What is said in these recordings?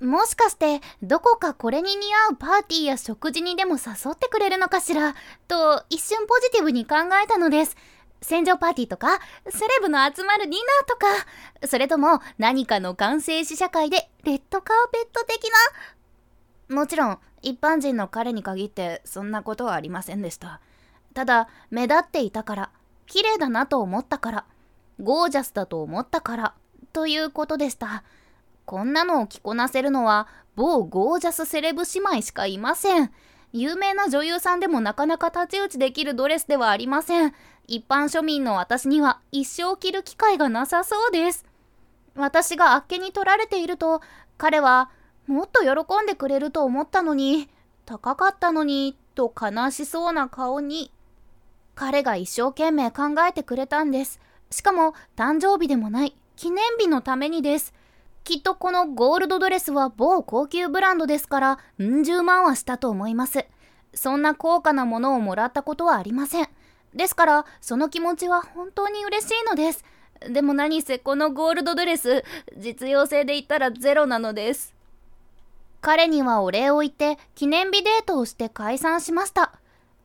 もしかしてどこかこれに似合うパーティーや食事にでも誘ってくれるのかしらと一瞬ポジティブに考えたのです。戦場パーティーとかセレブの集まるディナーとかそれとも何かの完成試写会でレッドカーペット的な？もちろん一般人の彼に限ってそんなことはありませんでした。ただ目立っていたから綺麗だなと思ったからゴージャスだと思ったからということでした。こんなのを着こなせるのは某ゴージャスセレブ姉妹しかいません。有名な女優さんでもなかなか太刀打ちできるドレスではありません。一般庶民の私には一生着る機会がなさそうです。私があっけに取られていると、彼はもっと喜んでくれると思ったのに、高かったのに、と悲しそうな顔に。彼が一生懸命考えてくれたんです。しかも誕生日でもない記念日のためにです。きっとこのゴールドドレスは某高級ブランドですから、うん十万はしたと思います。そんな高価なものをもらったことはありません。ですから、その気持ちは本当に嬉しいのです。でも何せこのゴールドドレス、実用性で言ったらゼロなのです。彼にはお礼を言って記念日デートをして解散しました。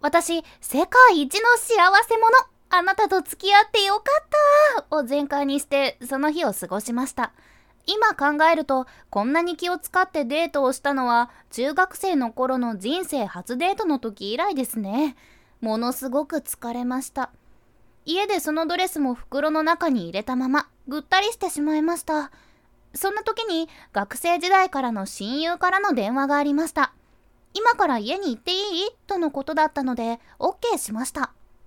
私、世界一の幸せ者あなたと付き合ってよかったを全開にしてその日を過ごしました。今考えるとこんなに気を使ってデートをしたのは中学生の頃の人生初デートの時以来ですね。ものすごく疲れました。家でそのドレスも袋の中に入れたままぐったりしてしまいました。そんな時に学生時代からの親友からの電話がありました。今から家に行っていい？とのことだったので OK しました。